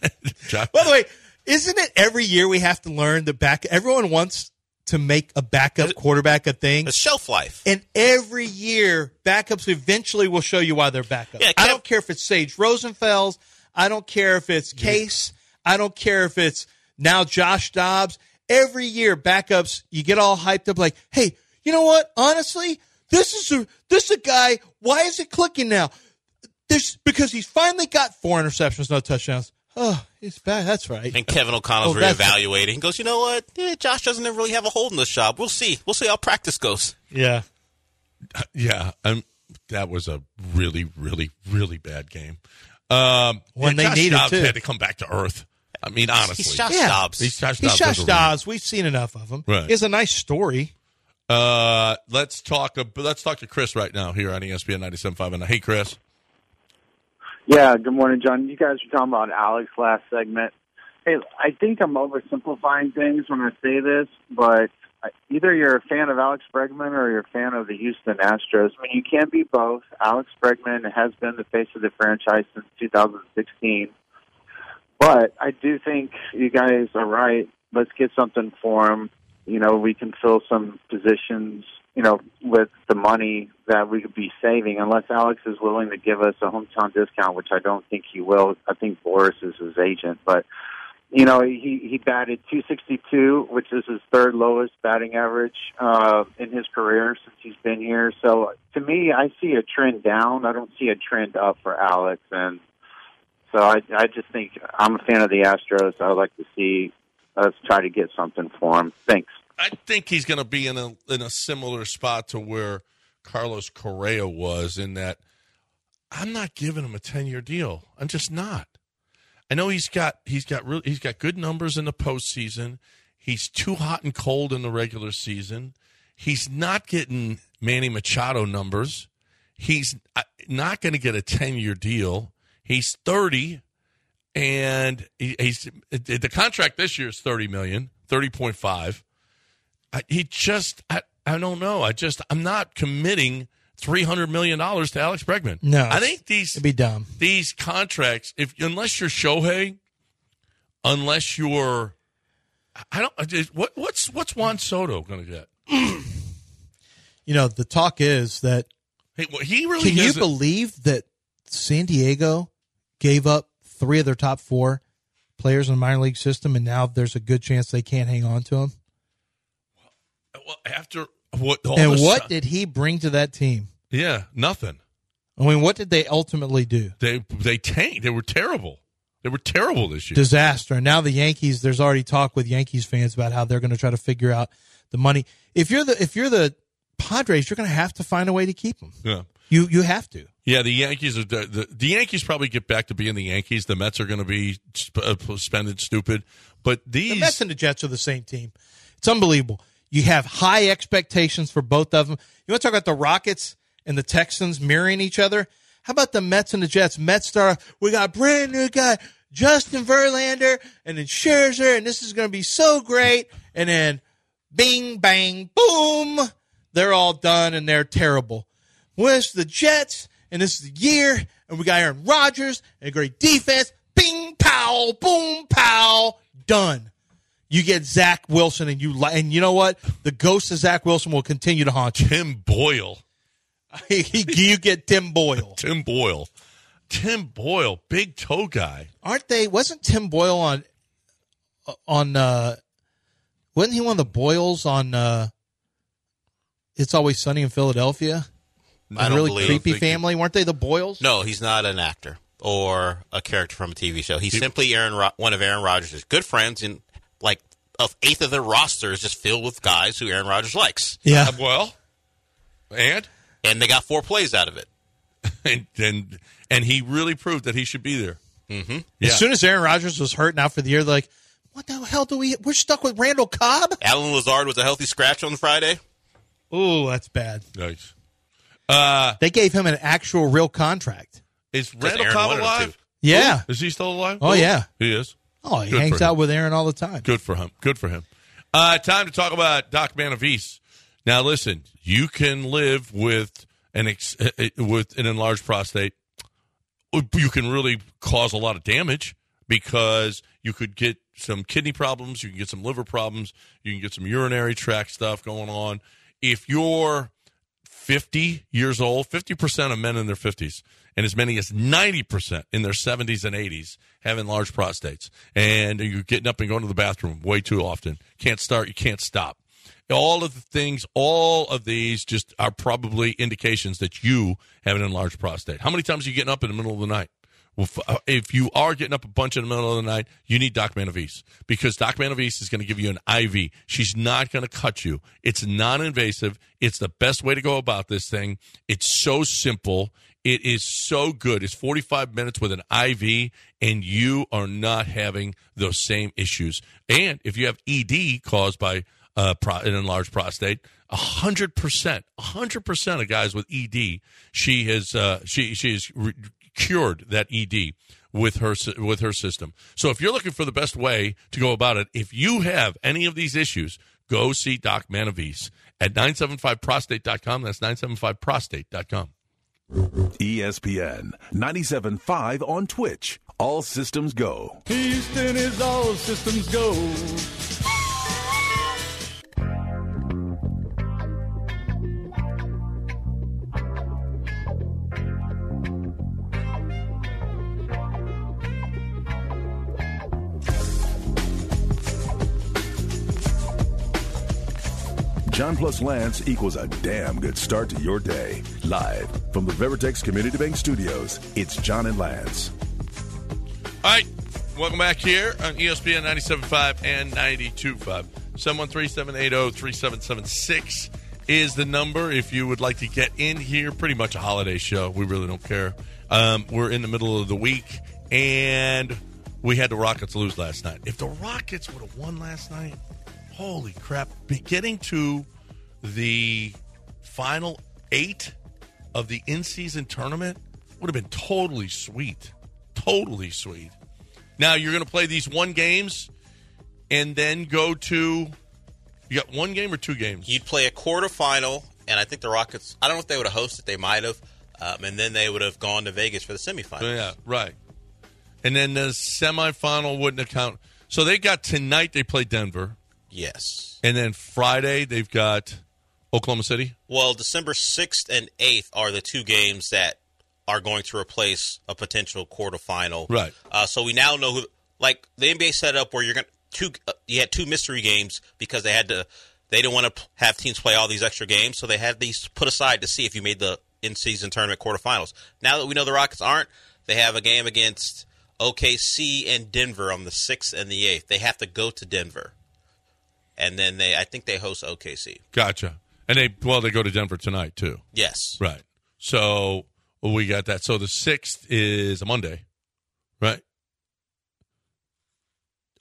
[LAUGHS] Josh- By the way, isn't it every year we have to learn the back? Everyone wants to make a backup quarterback a thing. A shelf life. And every year, backups eventually will show you why they're backups. Yeah, I don't care if it's Sage Rosenfels. I don't care if it's Case. I don't care if it's now Josh Dobbs. Every year, backups, you get all hyped up like, hey, you know what? Honestly, this is a this is a guy. Why is it clicking now? This because he's finally got four interceptions, no touchdowns. Oh, he's bad. That's right. And Kevin O'Connell's Oh, that's- reevaluating. He goes, you know what? Yeah, Josh doesn't really have a hold in this job. We'll see. We'll see how practice goes. Yeah. Yeah, um, that was a really, really, really bad game. Um, When yeah, they Josh needed Dobbs to. had to come back to earth. I mean, honestly, He's Josh Yeah. Dobbs. He's Josh He's Josh as a rookie. Dobbs. We've seen enough of him. Right. He has a nice story. Uh, let's talk. ab- Let's talk to Chris right now here on ESPN 97.5. And hey, Chris. Yeah, good morning, John. You guys were talking about Alex last segment. Hey, I think I'm oversimplifying things when I say this, but either you're a fan of Alex Bregman or you're a fan of the Houston Astros. I mean, you can't be both. Alex Bregman has been the face of the franchise since 2016. But I do think you guys are right. Let's get something for him. You know, we can fill some positions, you know, with the money that we could be saving, unless Alex is willing to give us a hometown discount, which I don't think he will. I think Boras is his agent. But, you know, he, he batted 262, which is his third lowest batting average uh, in his career since he's been here. So to me, I see a trend down. I don't see a trend up for Alex. And so I, I just think I'm a fan of the Astros. I would like to see us try to get something for him. Thanks. I think he's going to be in a in a similar spot to where Carlos Correa was in that I'm not giving him a 10 year deal. I'm just not. I know he's got he's got real he's got good numbers in the postseason. He's too hot and cold in the regular season. He's not getting Manny Machado numbers. He's uh, not going to get a 10 year deal. He's 30 and he, he's the contract this year is 30 million, 30.5. I, he just I, I don't know. I just I'm not committing 300 million dollars to Alex Bregman. No, I think these It'd be dumb. these contracts if unless you're Shohei, unless you're I don't what what's what's Juan Soto going to get? You know, the talk is that Hey, well, he really Can you believe that San Diego gave up three of their top four players in the minor league system, and now there's a good chance they can't hang on to them? Well, after what? all and what did he bring to that team? Yeah, nothing. I mean, what did they ultimately do? They they tanked. They were terrible. They were terrible this year. Disaster. And now the Yankees. There's already talk with Yankees fans about how they're going to try to figure out the money. If you're the if you're the Padres, you're going to have to find a way to keep them. Yeah. You you have to. Yeah, the Yankees are the, the, the Yankees probably get back to being the Yankees. The Mets are going to be sp- uh, spending stupid, but these The Mets and the Jets are the same team. It's unbelievable. You have high expectations for both of them. You want to talk about the Rockets and the Texans mirroring each other? How about the Mets and the Jets? Mets star, we got brand new guy, Justin Verlander, and then Scherzer, and this is going to be so great. And then bing, bang, boom, they're all done and they're terrible. Where's the Jets? And this is the year, and we got Aaron Rodgers and a great defense. Bing, pow, boom, pow, done. You get Zach Wilson, and you li- and you know what? The ghost of Zach Wilson will continue to haunt you. Tim Boyle. [LAUGHS] you get Tim Boyle. [LAUGHS] Tim Boyle. Tim Boyle, big toe guy. Aren't they? Wasn't Tim Boyle on on? uh Wasn't he one of the Boyles on? uh It's always sunny in Philadelphia. I A don't really believe- creepy think- family. Weren't they the Boyles? No, he's not an actor or a character from a TV show. He's simply Aaron, Ro- one of Aaron Rodgers' good friends, and like a eighth of their roster is just filled with guys who Aaron Rodgers likes. Yeah. Uh, well, and and they got four plays out of it. [LAUGHS] and and, and he really proved that he should be there. Mm-hmm. Yeah. As soon as Aaron Rodgers was hurt now for the year, they're like, what the hell do we? We're stuck with Randall Cobb. Allen Lazard was a healthy scratch on Friday. Oh, that's bad. Nice. Uh, they gave him an actual real contract. Is Randall Cobb alive? Yeah. Oh, is he still alive? Oh, yeah. he is. Oh, he Good hangs out with Aaron all the time. Good for him. Good for him. Uh, time to talk about Doc Manavis. Now, listen, you can live with an ex- uh, uh, with an enlarged prostate. You can really cause a lot of damage because you could get some kidney problems, you can get some liver problems, you can get some urinary tract stuff going on. If you're 50 years old, 50% of men in their 50s, and as many as 90% in their 70s and 80s have enlarged prostates. And you're getting up and going to the bathroom way too often. Can't start, you can't stop. All of the things, all of these just are probably indications that you have an enlarged prostate. How many times are you getting up in the middle of the night? Uh, if you are getting up a bunch in the middle of the night, you need Doc Manavis because Doc Manavis is going to give you an IV. She's not going to cut you. It's non-invasive. It's the best way to go about this thing. It's so simple. It is so good. It's 45 minutes with an IV, and you are not having those same issues. And if you have ED caused by uh, an enlarged prostate, hundred percent, hundred percent of guys with ED, she has uh, she she has re- cured that ED with her with her system. So if you're looking for the best way to go about it, if you have any of these issues, go see Doc Manavis at 975prostate.com. That's 975prostate.com. ESPN 97.5 on Twitch. All systems go. Houston is all systems go. John plus Lance equals a damn good start to your day. Live from the Veritex Community Bank Studios, it's John and Lance. All right, welcome back here on ESPN 97.5 and 92.5. 713-780-3776 is the number if you would like to get in here. Pretty much a holiday show. We really don't care. Um, we're in the middle of the week, and we had the Rockets lose last night. If the Rockets would have won last night, holy crap. Be- Getting to the final eight of the in-season tournament would have been totally sweet. Totally sweet. Now you're going to play these one games and then go to you got one game or two games. You'd play a quarterfinal, and I think the Rockets. I don't know if they would have hosted. They might have, um, and then they would have gone to Vegas for the semifinals. Yeah, right. And then the semifinal wouldn't account. So they got tonight. They play Denver, Yes. and then Friday they've got Oklahoma City. Well, December 6th and 8th are the two games that are going to replace a potential quarterfinal. Right. Uh, so we now know who, like the NBA set up where you're going to two. Uh, you had two mystery games because they had to. They didn't want to have teams play all these extra games, so they had these put aside to see if you made the in-season tournament quarterfinals. Now that we know the Rockets aren't, they have a game against OKC and Denver on the sixth and the eighth. They have to go to Denver, and then they. I think they host OKC. Gotcha. And they well, they go to Denver tonight too. Yes. Right. So we got that. So the sixth is a Monday, right?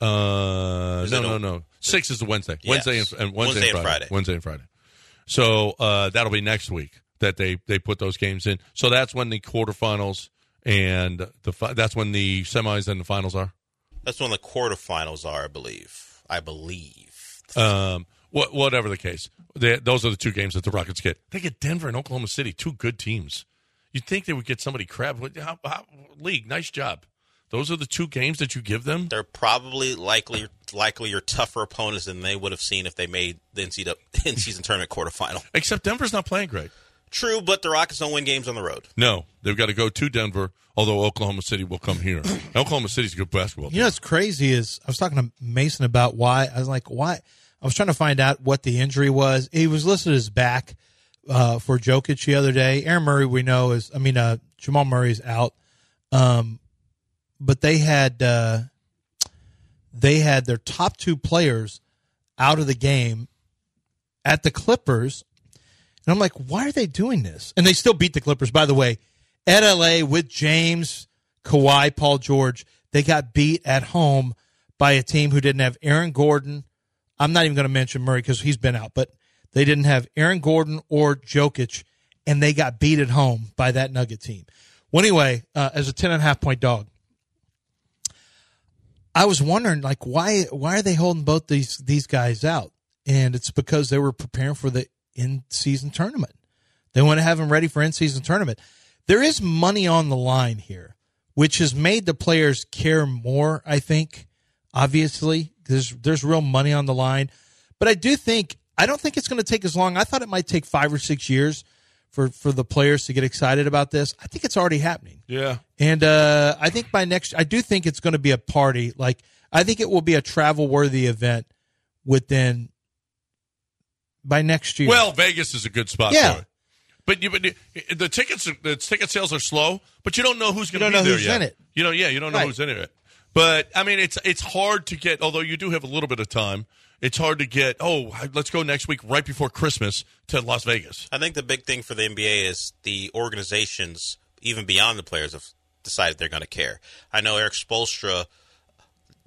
Uh, no, no, a- no. Six is the Wednesday. Yes. Wednesday and, and Wednesday, Wednesday and and Friday. Friday. Wednesday and Friday. So uh, that'll be next week that they they put those games in. So that's when the quarterfinals and the fi- that's when the semis and the finals are. That's when the quarterfinals are, I believe. I believe. Um, what, whatever the case, they, those are the two games that the Rockets get. They get Denver and Oklahoma City, two good teams. You'd think they would get somebody crap. What- How, how, league, nice job. Those are the two games that you give them. They're probably likely likely your tougher opponents than they would have seen if they made the NCAA [LAUGHS] in-season tournament quarterfinal. Except Denver's not playing great. True, but the Rockets don't win games on the road. No, they've got to go to Denver. Although Oklahoma City will come here. [CLEARS THROAT] Oklahoma City's a good basketball. You know what's crazy is I was talking to Mason about why I was like, why I was trying to find out what the injury was. He was listed as back uh, for Jokic the other day. Aaron Murray, we know is, I mean, uh, Jamal Murray's out. Um, but they had uh, they had their top two players out of the game at the Clippers, and I'm like, why are they doing this? And they still beat the Clippers, by the way. At LA with James, Kawhi, Paul George, they got beat at home by a team who didn't have Aaron Gordon. I'm not even going to mention Murray because he's been out, but they didn't have Aaron Gordon or Jokic, and they got beat at home by that Nugget team. Well, anyway, uh, as a 10 and a half point dog, I was wondering, like, why why are they holding both these these guys out? And it's because they were preparing for the in season tournament. They want to have them ready for in season tournament. There is money on the line here, which has made the players care more. I think, obviously, there's there's real money on the line, but I do think I don't think it's going to take as long. I thought it might take five or six years for for the players to get excited about this. I think it's already happening. Yeah. And uh, I think by next, I do think it's going to be a party. Like I think it will be a travel worthy event within by next year. Well, Vegas is a good spot Yeah. For it. But you, but the tickets, the ticket sales are slow. But you don't know who's going to be know there who's yet. in it. You know, yeah, you don't know Right. who's in it. But I mean, it's it's hard to get. Although you do have a little bit of time, it's hard to get. Oh, let's go next week, right before Christmas, to Las Vegas. I think the big thing for the NBA is the organizations, even beyond the players, have decided they're going to care. I know Erik Spoelstra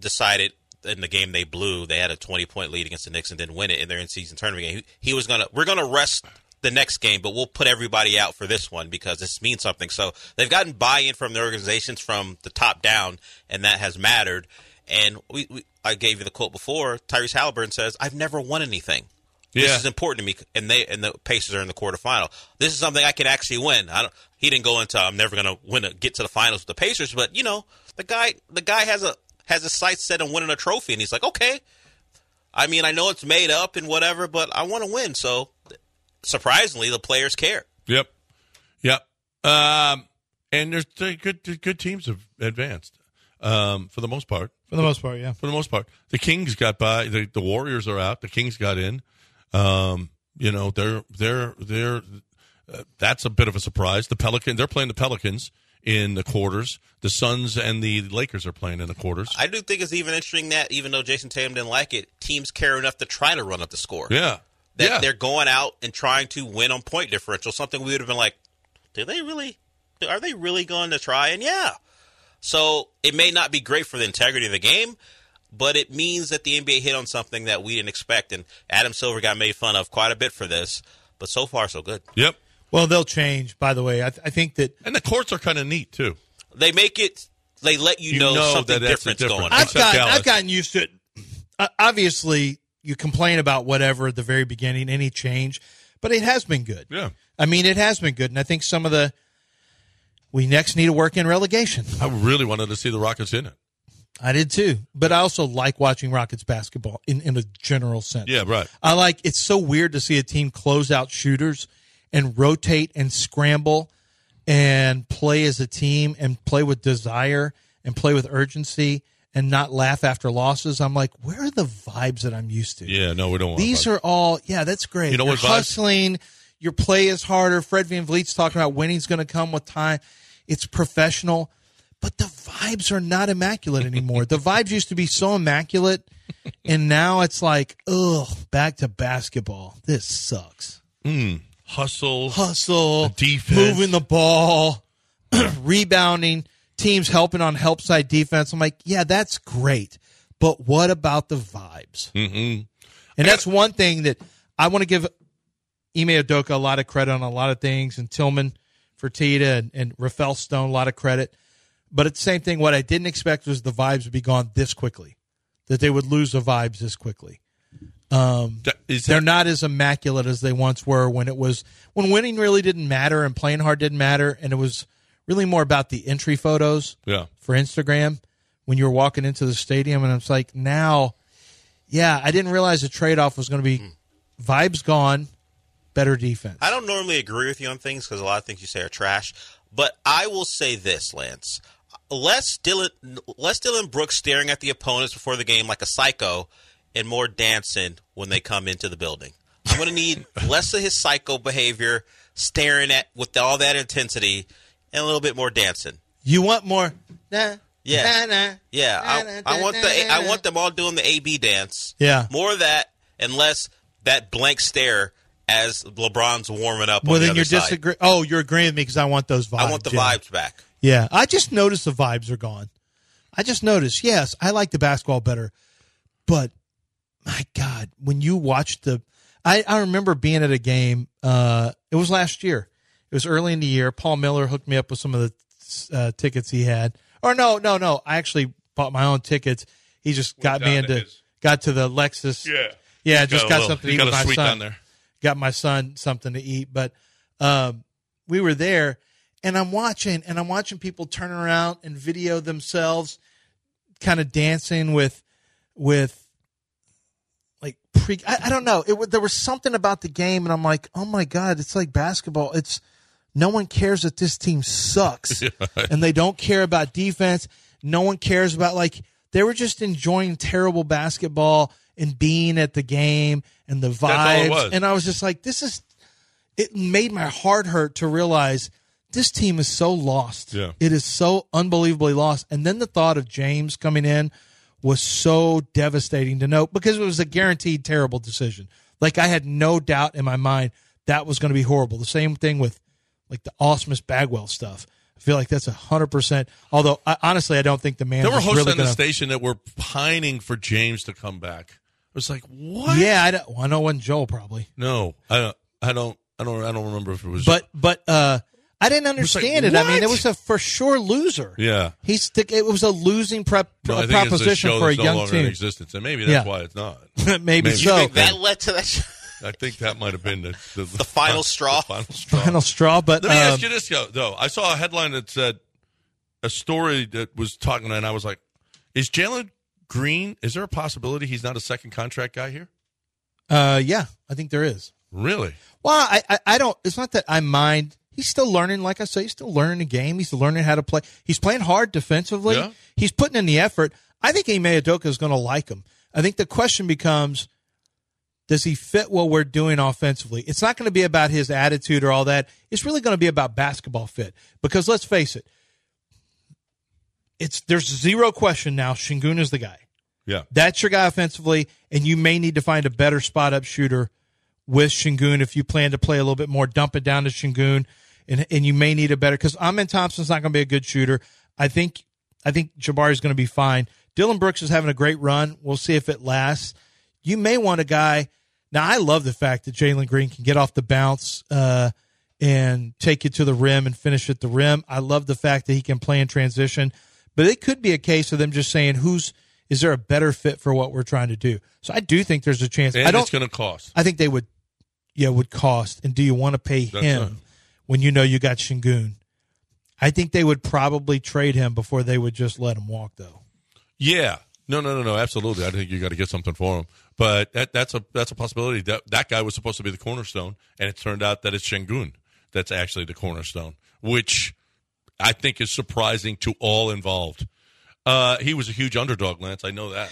decided in the game they blew, they had a 20 point lead against the Knicks and didn't win it in their in season tournament game. He, he was going to, we're going to rest the next game, but we'll put everybody out for this one because this means something. So they've gotten buy in from the organizations from the top down, and that has mattered. And we, we I gave you the quote before. Tyrese Halliburton says, "I've never won anything. Yeah. This is important to me." And they and the Pacers are in the quarterfinal. This is something I can actually win. I don't. He didn't go into I'm never going to win a, get to the finals with the Pacers, but you know the guy the guy has a has his sights set on winning a trophy, and he's like, okay. I mean, I know it's made up and whatever, but I want to win. So surprisingly, the players care. Yep, yep. Um, and there's good good teams have advanced um, for the most part. For the most part, yeah. For the most part, the Kings got by. The, the Warriors are out. The Kings got in. Um, you know, they're they're they're. Uh, that's a bit of a surprise. The Pelican, they're playing the Pelicans in the quarters. The Suns and the Lakers are playing in the quarters. I do think it's even interesting that even though Jayson Tatum didn't like it, teams care enough to try to run up the score. Yeah, that yeah. they're going out and trying to win on point differential. Something we would have been like, do they really? Are they really going to try? And yeah, so it may not be great for the integrity of the game, but it means that the NBA hit on something that we didn't expect. And Adam Silver got made fun of quite a bit for this, but so far so good. Yep. Well, they'll change. By the way, I, th- I think that and the courts are kind of neat too. They make it. They let you, You know, know something that that's different's difference. going on. I've Except gotten, I've gotten used to it. Uh, obviously, you complain about whatever at the very beginning, any change, but it has been good. Yeah. I mean, it has been good, and I think some of the we next need to work in relegation. I really wanted to see the Rockets in it. I did too, but I also like watching Rockets basketball in, in a general sense. Yeah, right. I like it's so weird to see a team close out shooters and rotate and scramble and play as a team and play with desire and play with urgency and not laugh after losses. I'm like, where are the vibes that I'm used to? Yeah, no, we don't want These are all yeah, that's great. You know You're what vibes- hustling, your play is harder. Fred VanVleet's talking about winning's going to come with time. It's professional, but the vibes are not immaculate anymore. the vibes used to be so immaculate, [LAUGHS] and now it's like, ugh, back to basketball. This sucks. Mm. Hustle, Hustle, defense. moving the ball, [CLEARS THROAT] rebounding, teams helping on help side defense. I'm like, yeah, that's great, but what about the vibes? Mm-hmm. And that's one thing that I want to give Ime Udoka a lot of credit on a lot of things, and Tillman Fertitta and, and Rafael Stone a lot of credit. But at the same thing, what I didn't expect was the vibes would be gone this quickly, that they would lose the vibes this quickly. Um, they're not as immaculate as they once were when it was when winning really didn't matter and playing hard didn't matter, and it was really more about the entry photos Yeah. for Instagram when you were walking into the stadium, and it's like now, yeah, I didn't realize the trade off was going to be hmm. vibes gone, better defense. I don't normally agree with you on things because a lot of things you say are trash. But I will say this, Lance. Less Dillon, less Dillon Brooks staring at the opponents before the game like a psycho, and more dancing when they come into the building. I'm going to need [LAUGHS] less of his psycho behavior, staring at with all that intensity, and a little bit more dancing. You want more? Nah, Yeah. nah, nah. Yeah, I, I want the I want them all doing the AB dance. Yeah. more of that and less that blank stare as LeBron's warming up. Well, on the then other you're side. disagree. Oh, you're agreeing with me because I want those vibes. I want the yeah. vibes back. Yeah, I just noticed the vibes are gone. I just noticed. Yes, I like the basketball better, but my God, when you watch the, I, I remember being at a game. Uh, it was last year. It was early in the year. Paul Miller hooked me up with some of the uh, tickets he had. Or no, no, no. I actually bought my own tickets. He just got me into his- got to the Lexus. Yeah. yeah. He's Just got got, little- something to eat got with my son. down there. Got my son something to eat, but um, we were there, and I'm watching, and I'm watching people turn around and video themselves, kind of dancing with, with, like pre. I, I don't know. It there was something about the game, and I'm like, oh my god, it's like basketball. It's no one cares that this team sucks, [LAUGHS] and they don't care about defense. No one cares about like they were just enjoying terrible basketball and being at the game and the vibes. And I was just like, this is. It made my heart hurt to realize this team is so lost. Yeah. It is so unbelievably lost. And then the thought of James coming in was so devastating to know because it was a guaranteed terrible decision. Like I had no doubt in my mind that was going to be horrible. The same thing with like the Osmus Bagwell stuff. I feel like that's a hundred percent. Although I, honestly, I don't think the man There were hosts really on the going to. station that were pining for James to come back. I was like, what? Yeah, I, don't, well, I know it wasn't Joel probably, No, I don't. I don't. I don't. I don't remember if it was. but but uh, I didn't was like, understand it. I mean, it was a for sure loser. yeah. He's the, it was a losing prep No, I think it's a proposition show for a that's no young longer in team. existence, and maybe that's Yeah. why it's not. [LAUGHS] Maybe You so. think that led to that? I think that might have been the, the, The final [LAUGHS] straw? The final straw. Final straw, but Let me um, ask you this, though. I saw a headline that said a story that was talking, and I was like, "Is Jalen Green? Is there a possibility he's not a second contract guy here? uh, yeah, I think there is. Really? Well, I, I, I don't. It's not that I mind. He's still learning. Like I say, he's still learning the game. He's learning how to play. He's playing hard defensively. Yeah. He's putting in the effort. I think Ime Udoka is going to like him. I think the question becomes, does he fit what we're doing offensively? It's not going to be about his attitude or all that. It's really going to be about basketball fit. Because let's face it, it's there's zero question now. Sengun is the guy. Yeah. That's your guy offensively, and you may need to find a better spot up shooter with Sengun if you plan to play a little bit more. Dump it down to Sengun, and and you may need a better because Amen Thompson's not going to be a good shooter. I think I think Jabari's going to be fine. Dillon Brooks is having a great run. We'll see if it lasts. You may want a guy. Now I love the fact that Jalen Green can get off the bounce uh, and take it to the rim and finish at the rim. I love the fact that he can play in transition. But it could be a case of them just saying, "Who's is there a better fit for what we're trying to do?" So I do think there's a chance. And I don't. it's going to cost. I think they would, yeah, would cost. And do you want to pay That's him right. when you know you got Sengun? I think they would probably trade him before they would just let him walk, though. Yeah. No, no, no, no. Absolutely. I think you got to get something for him. But that, that's a that's a possibility. That that guy was supposed to be the cornerstone, and it turned out that it's Sengun that's actually the cornerstone, which I think is surprising to all involved. Uh, he was a huge underdog, Lance. I know that.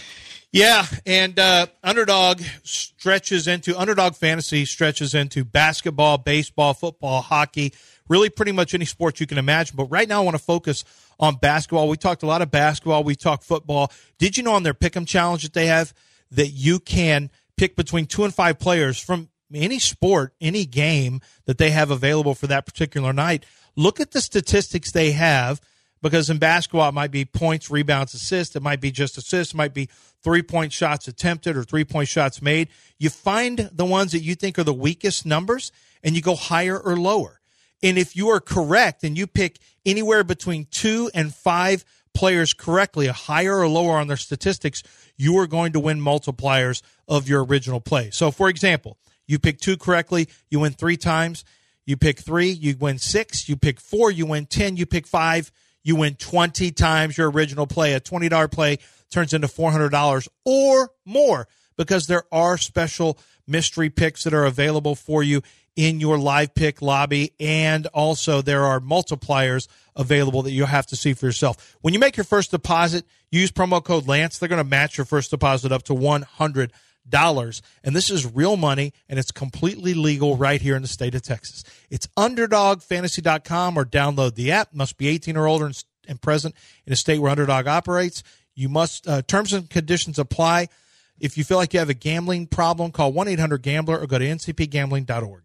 Yeah, and uh, underdog stretches into underdog fantasy stretches into basketball, baseball, football, hockey, really pretty much any sport you can imagine. But right now, I want to focus on basketball. We talked a lot of basketball. We talked football. Did you know on their pick'em challenge that they have that you can pick between two and five players from any sport, any game that they have available for that particular night? Look at the statistics they have because in basketball it might be points, rebounds, assists. It might be just assists. It might be three point shots attempted or three point shots made. You find the ones that you think are the weakest numbers and you go higher or lower. And if you are correct and you pick anywhere between two and five players correctly, a higher or lower on their statistics, you are going to win multipliers of your original play. So, for example, you pick two correctly, you win three times. You pick three, you win six. You pick four, you win 10. You pick five, you win 20 times your original play. A $20 play turns into $400 or more because there are special mystery picks that are available for you in your live pick lobby. And also, there are multipliers available that you'll have to see for yourself. When you make your first deposit, use promo code Lance. They're going to match your first deposit up to $100. And this is real money and it's completely legal right here in the state of Texas. It's underdogfantasy.com or download the app. Must be 18 or older and, present in a state where Underdog operates. You must, uh, terms and conditions apply. If you feel like you have a gambling problem, call 1 800 Gambler or go to ncpgambling.org.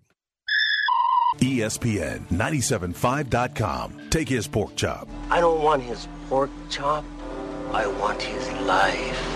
ESPN 975.com. Take his pork chop. I don't want his pork chop. I want his life.